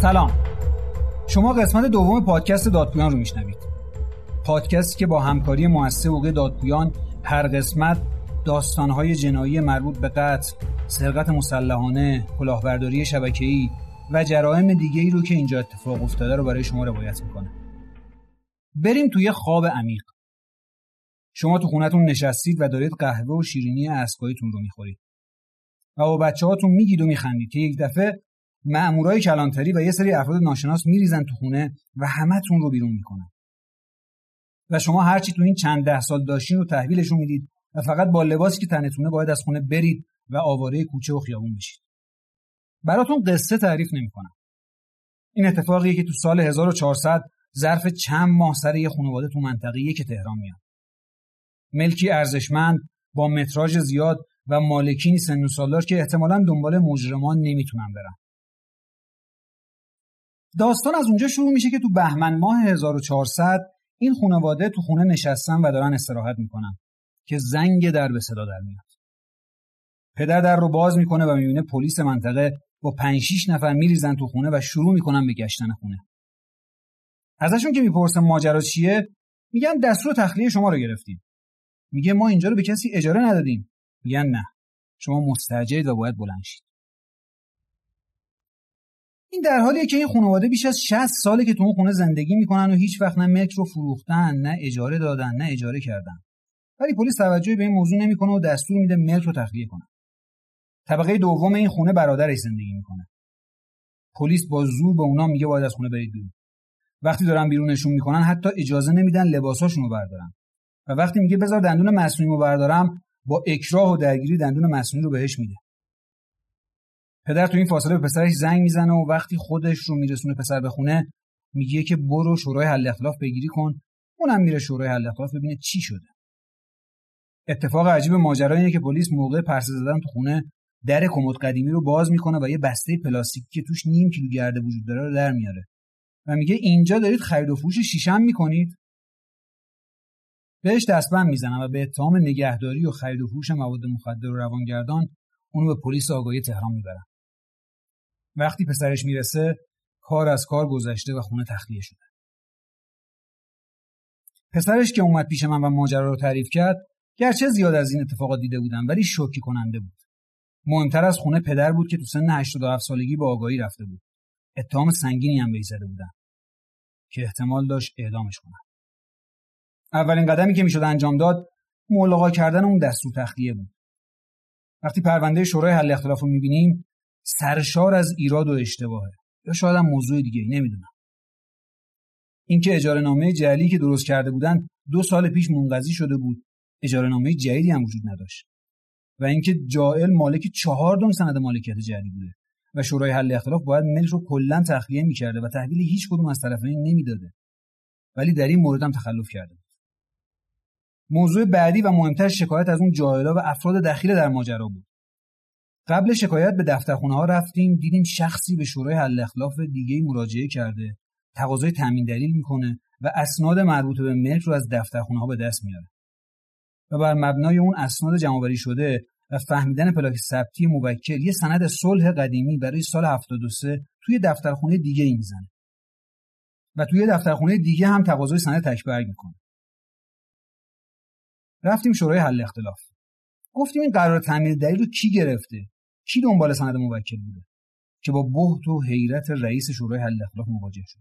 سلام. شما قسمت دوم پادکست دادپویان رو میشنوید. پادکستی که با همکاری مؤسسه حقوق دادپویان هر قسمت داستانهای جنایی مربوط به قتل سرقت مسلحانه کلاهبرداری شبکه‌ای و جرائم دیگه ای رو که اینجا اتفاق افتاده رو برای شما روایت می‌کنه بریم توی خواب عمیق. شما تو خونتون نشستید و دارید قهوه و شیرینی اسکایتون رو می‌خورید. و با بچه هاتون میگید و میخندید که یک دفعه مامورای کلانتری و یه سری افراد ناشناس میریزن تو خونه و همتون رو بیرون می‌کنن. و شما هرچی تو این چند ده سال داشتین رو تحویلشون می‌دید و فقط با لباسی که تنتونه باید از خونه برید و آواره کوچه و خیابون بشید. براتون قصه تعریف نمی‌کنم. این اتفاقیه که تو سال 1400 ظرف چند ماه سر یه خانواده تو منطقه که تهران میاد. ملکی ارزشمند با متراژ زیاد و مالکینی سن و سالدار که احتمالا دنبال مجرمان نمی‌تونن برن. داستان از اونجا شروع میشه که تو بهمن ماه 1400 این خانواده تو خونه نشستن و دارن استراحت می‌کنن که زنگ در به صدا در میاد. پدر در رو باز می‌کنه و می‌بینه پلیس منطقه با 5 6 نفر میریزن تو خونه و شروع می‌کنن به گشتن خونه. ازشون که می‌پرسن ماجرا چیه میگن دستور تخلیه شما رو گرفتیم. میگه ما اینجا رو به کسی اجاره ندادیم. میگن نه. شما مستجرید و باید بلند شید. این در حالیه که این خانواده بیش از 60 ساله که تو اون خونه زندگی می‌کنن و هیچ وقت نه ملک رو فروختن نه اجاره دادن نه اجاره کردن. ولی پلیس توجهی به این موضوع نمی‌کنه و دستور میده ملک رو تخلیه کنن طبقه دوم این خونه برادرش زندگی می‌کنه. پلیس با زور به اونا میگه باید از خونه برید بیرون. وقتی دارن بیرونشون می‌کنن حتی اجازه نمیدن لباساشون رو بردارن. و وقتی میگه بذار دندون مصنوعی رو بردارم با اکراه و درگیری دندون مصنوعی رو بهش میده. پدر تو این فاصله به پسرش زنگ می‌زنه و وقتی خودش رو میرسونه پسر به خونه میگه که برو شورای حل اختلاف بگیری کن. اونم میره شورای حل اختلاف ببینه چی شده. اتفاق عجیب ماجرا اینه که پلیس موقع پرسه زدن تو خونه در کمد قدیمی رو باز می‌کنه و یه بسته پلاستیکی که توش نیم کیلو گرده وجود داره رو در میاره. و میگه اینجا دارید خرید و فروش شیشم می‌کنید. بهش دستبند می‌زنن و به اتهام نگهداری و خرید و فروش مواد مخدر و روانگردان اونو به پلیس آگاهی تهران می‌برن. وقتی پسرش می‌رسه کار از کار گذشته و خونه تخلیه شده. پسرش که اومد پیش من و ماجرا رو تعریف کرد گرچه زیاد از این اتفاقات دیده بودم ولی شوکی کننده بود. مهمتر از خونه پدر بود که تو سن 87 سالگی با آگاهی رفته بود. اتهام سنگینی هم بهش زده بودن که احتمال داشت اعدامش کنن اولین قدمی که می‌شد انجام داد ملغا کردن اون دستور تخلیه بود. وقتی پرونده شورای حل اختلاف رو می‌بینیم سرشار از ایراد و اشتباهه. یا شاید هم موضوع دیگه نمی‌دونم. اینکه اجاره نامه جعلی که درست کرده بودن دو سال پیش منقضی شده بود اجاره نامه جدیدی هم وجود نداشت. و اینکه جائل مالک چهار دون سند مالکیت جعلی بوده و شورای حل اختلاف باید ملک رو کلا تخلیه می‌کرده و تحویل هیچ کدوم از طرفین نمی‌داده. ولی در این مورد هم تخلف کرده موضوع بعدی و مهمتر شکایت از اون جاهلا و افراد دخیل در ماجرا بود. قبل شکایت به دفترخونه ها رفتیم دیدیم شخصی به شورای حل اخلاف دیگه مراجعه کرده. تقاضای تامین دلیل می‌کنه و اسناد مربوط به ملک رو از دفترخونه ها به دست میاره. و بر مبنای اون اسناد جمعآوری شده و فهمیدن پلاک ثبتی موکل یه سند صلح قدیمی برای سال 73 توی دفترخونه دیگه ای می‌زنه. و توی دفترخونه دیگه هم تقاضای سند تکبرگ می‌کنه. رفتیم شورای حل اختلاف گفتیم این قرار تعمیر دلیل رو کی گرفته؟ کی دنبال سند موکل بوده که با بهت و حیرت رئیس شورای حل اختلاف مواجه شد؟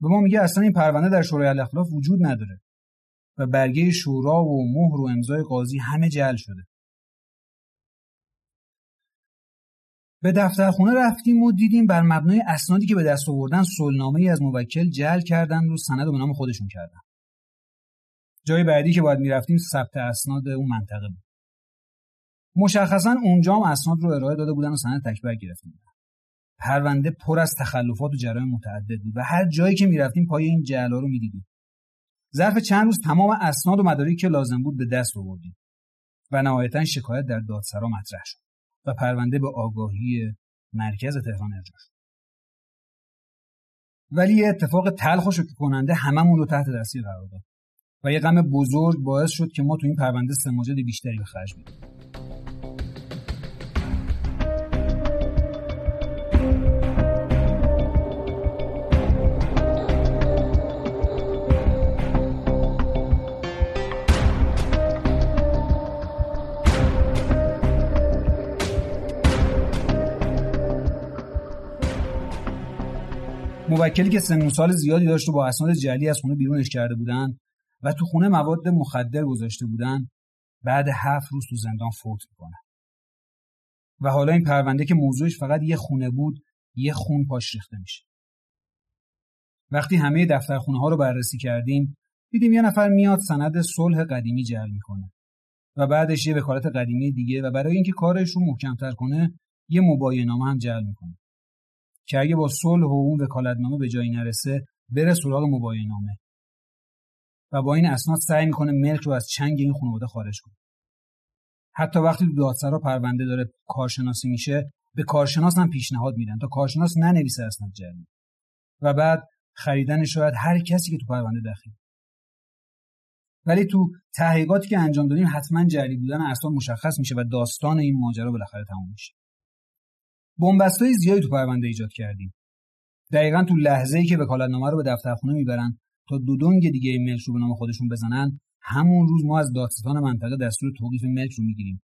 به ما میگه اصلا این پرونده در شورای حل اختلاف وجود نداره و برگه شورا و مهر و امضای قاضی همه جل شده. به دفترخونه رفتیم و دیدیم بر مبنای اسنادی که به دست آوردن ای از موکل جل کردن و سند به نام خودشون کردن. جای بعدی که باید می‌رفتیم ثبت اسناد اون منطقه بود. مشخصا اونجا هم اسناد رو ارائه داده بودن و سند تکبر گرفته بودن. پرونده پر از تخلفات و جرایم متعدد بود و هر جایی که می‌رفتیم پای این جعلا رو می‌دیدیم. ظرف چند روز تمام اسناد و مدارکی که لازم بود به دست آوردیم و نهایتا شکایت در دادسرا مطرح شد و پرونده به آگاهی مرکز تهران ارجاع شد. ولی یه اتفاق تلخ و شوکه کننده هممون رو تحت تاثیر قرار داد و یه غم بزرگ باعث شد که ما تو این پرونده سماجد بیشتری به خرج بدیم. موکلی که سن سال زیادی داشت و با اسناد جعلی از خونه بیرونش کرده بودن و تو خونه مواد مخدر گذاشته بودن بعد هفت روز تو زندان فوت می‌کنه. و حالا این پرونده که موضوعش فقط یه خونه بود یه خون پاش ریخته میشه. وقتی همه دفترخونه ها رو بررسی کردیم دیدیم یه نفر میاد سند صلح قدیمی جعل می‌کنه و بعدش یه وکالت قدیمی دیگه و برای اینکه کارش رو محکمتر کنه یه مباینامه هم جعل می‌کنه. که اگه با صلح و اون وکالتنامه به جایی نرسه بره سراغ مباینامه. و با این اسناد سعی می‌کنه ملک رو از چنگ این خانواده خارج کنه. حتی وقتی تو دادسرا پرونده داره کارشناسی میشه به کارشناس هم پیشنهاد میدن. تا کارشناس ننویسه اسناد جعلی و بعد خریدن شاید هر کسی که تو پرونده دخیل ولی تو تحقیقاتی که انجام دادیم حتما جعلی بودن اسناد مشخص میشه و داستان این ماجرا بالاخره تموم میشه. بنبستای زیادی تو پرونده ایجاد کردیم. دقیقا تو لحظه ای که وکالتنامه رو به دفترخونه می‌برن تا دو دنگ دیگه ملک رو به نام خودشون بزنن همون روز ما از دادستان منطقه دستور توقیف ملک رو می‌گیریم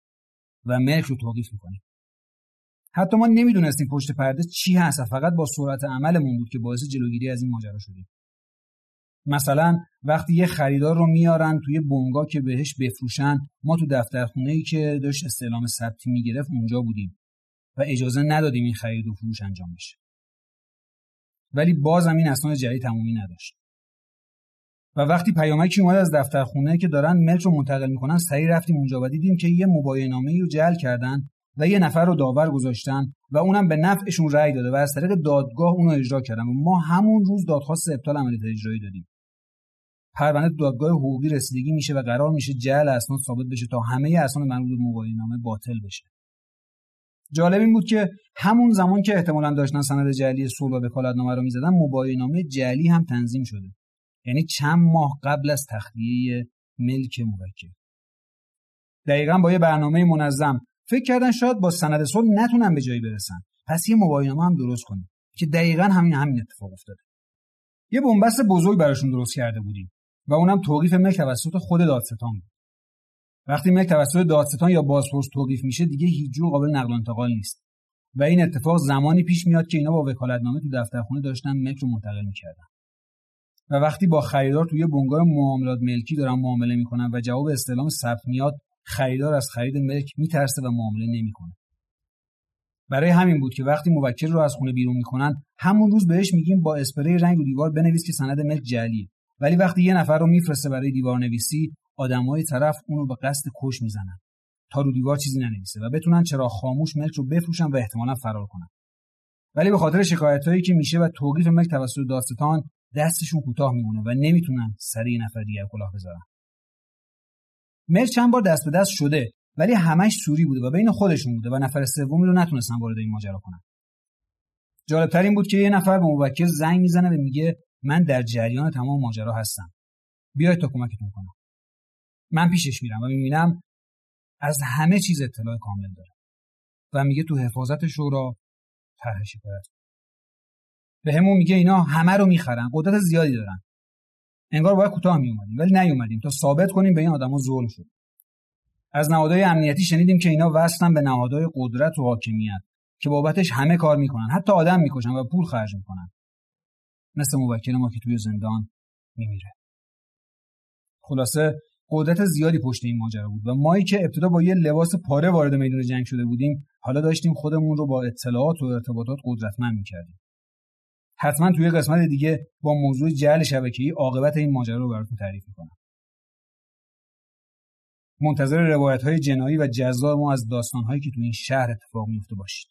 و ملک رو توقیف می‌کنیم. حتی ما نمی‌دونستیم پشت پرده چی هست فقط با سرعت عملمون بود که باعث جلوگیری از این ماجرا شدیم. مثلا وقتی یه خریدار رو میارن توی بونگا که بهش بفروشن ما تو دفترخونه ای که داشت استعلام ثبتی می‌گرفت اونجا بودیم. و اجازه ندادیم این خرید و فروش انجام بشه. ولی بازم این اسناد جدید تمومی نداشت. و وقتی پیامکی اومد از دفترخونه که دارن ملک رو منتقل می‌کنن سریع رفتیم اونجا و دیدیم که یه مباینامه رو جل کردن و یه نفر رو داور گذاشتن و اونم به نفعشون رأی داده و از طریق دادگاه اونو اجرا کردن و ما همون روز دادخواست ابطال عملیات اجرایی دادیم. پرونده دادگاه حقوقی رسیدگی میشه و قرار میشه جعل اسناد ثابت بشه تا همه اسناد مربوط به مباینامه باطل بشه. جالب این بود که همون زمان که احتمالا داشتن سند جعلی صلح و وکالتنامه رو می‌زدن مباینامه جعلی هم تنظیم شده. یعنی چند ماه قبل از تخلیه ملک موکل دقیقا با یه برنامه منظم. فکر کردن شاید با سند صلح نتونن به جایی برسن. پس یه مباینامه هم درست کنیم. که دقیقا همین همین اتفاق افتاده. یه بنبست بزرگ براشون درست کرده بودیم. و اونم توقیف ملک توسط خود دادستان بود. وقتی ملک توسط دادستان یا بازپرس توقیف میشه دیگه هیچ جور قابل نقل و انتقال نیست. و این اتفاق زمانی پیش میاد که اینا با وکالتنامه تو دفترخونه داشتن ملک رو منتقل می‌کردن. و وقتی با خریدار توی بنگاه معاملات ملکی دارن معامله می‌کنن و جواب استعلام ثبت میاد خریدار از خرید ملک میترسه و معامله نمی‌کنه. برای همین بود که وقتی موکل رو از خونه بیرون می‌کنن همون روز بهش میگیم با اسپری رنگ رو دیوار بنویس که سند ملک جعلیه. ولی وقتی یه نفر رو میفرسته برای دیوار نویسی آدمای طرف اونو به قصد کش می‌زنن تا رو دیوار چیزی ننویسه و بتونن چرا خاموش ملک رو بفروشن و احتمالا فرار کنن. ولی به خاطر شکایت هایی که میشه و توقیف ملک توسط داستان دستشون کوتاه میمونه و نمی‌تونن سری نفر دیگر کلاه بذارن. ملک چند بار دست به دست شده ولی همش سوری بوده و بین خودشون بوده و نفر سومی رو نتونستن وارد این ماجرا کنن. جالبتر این بود که یه نفر به موکل زنگ می‌زنه و میگه من در جریان تمام ماجرا هستم. بیاید تا کمکتون کنم. من پیشش میرم و می‌بینم از همه چیز اطلاع کامل داره و میگه تو حفاظت شورا طرح شکایت. به همون میگه اینا همه رو می‌خرن. قدرت زیادی دارن. انگار باید کوتاه میومدیم. ولی نیومدیم. تا ثابت کنیم به این آدما ظلم شد. از نهادهای امنیتی شنیدیم که اینا وصلن به نهادهای قدرت و حاکمیت که بابتش همه کار می‌کنن. حتی آدم می‌کشن و پول خرج می‌کنن. مثل موکل ما که توی زندان میمیره. خلاصه قدرت زیادی پشت این ماجرا بود و مایی که ابتدا با یه لباس پاره وارد میدان جنگ شده بودیم حالا داشتیم خودمون رو با اطلاعات و ارتباطات قدرتمند می‌کردیم. حتما توی قسمت دیگه با موضوع جعل شبکه‌ای عاقبت این ماجرا رو براتون تعریف می‌کنم. منتظر روایت های جنایی و جذاب ما از داستان هایی که تو این شهر اتفاق میفته باشید.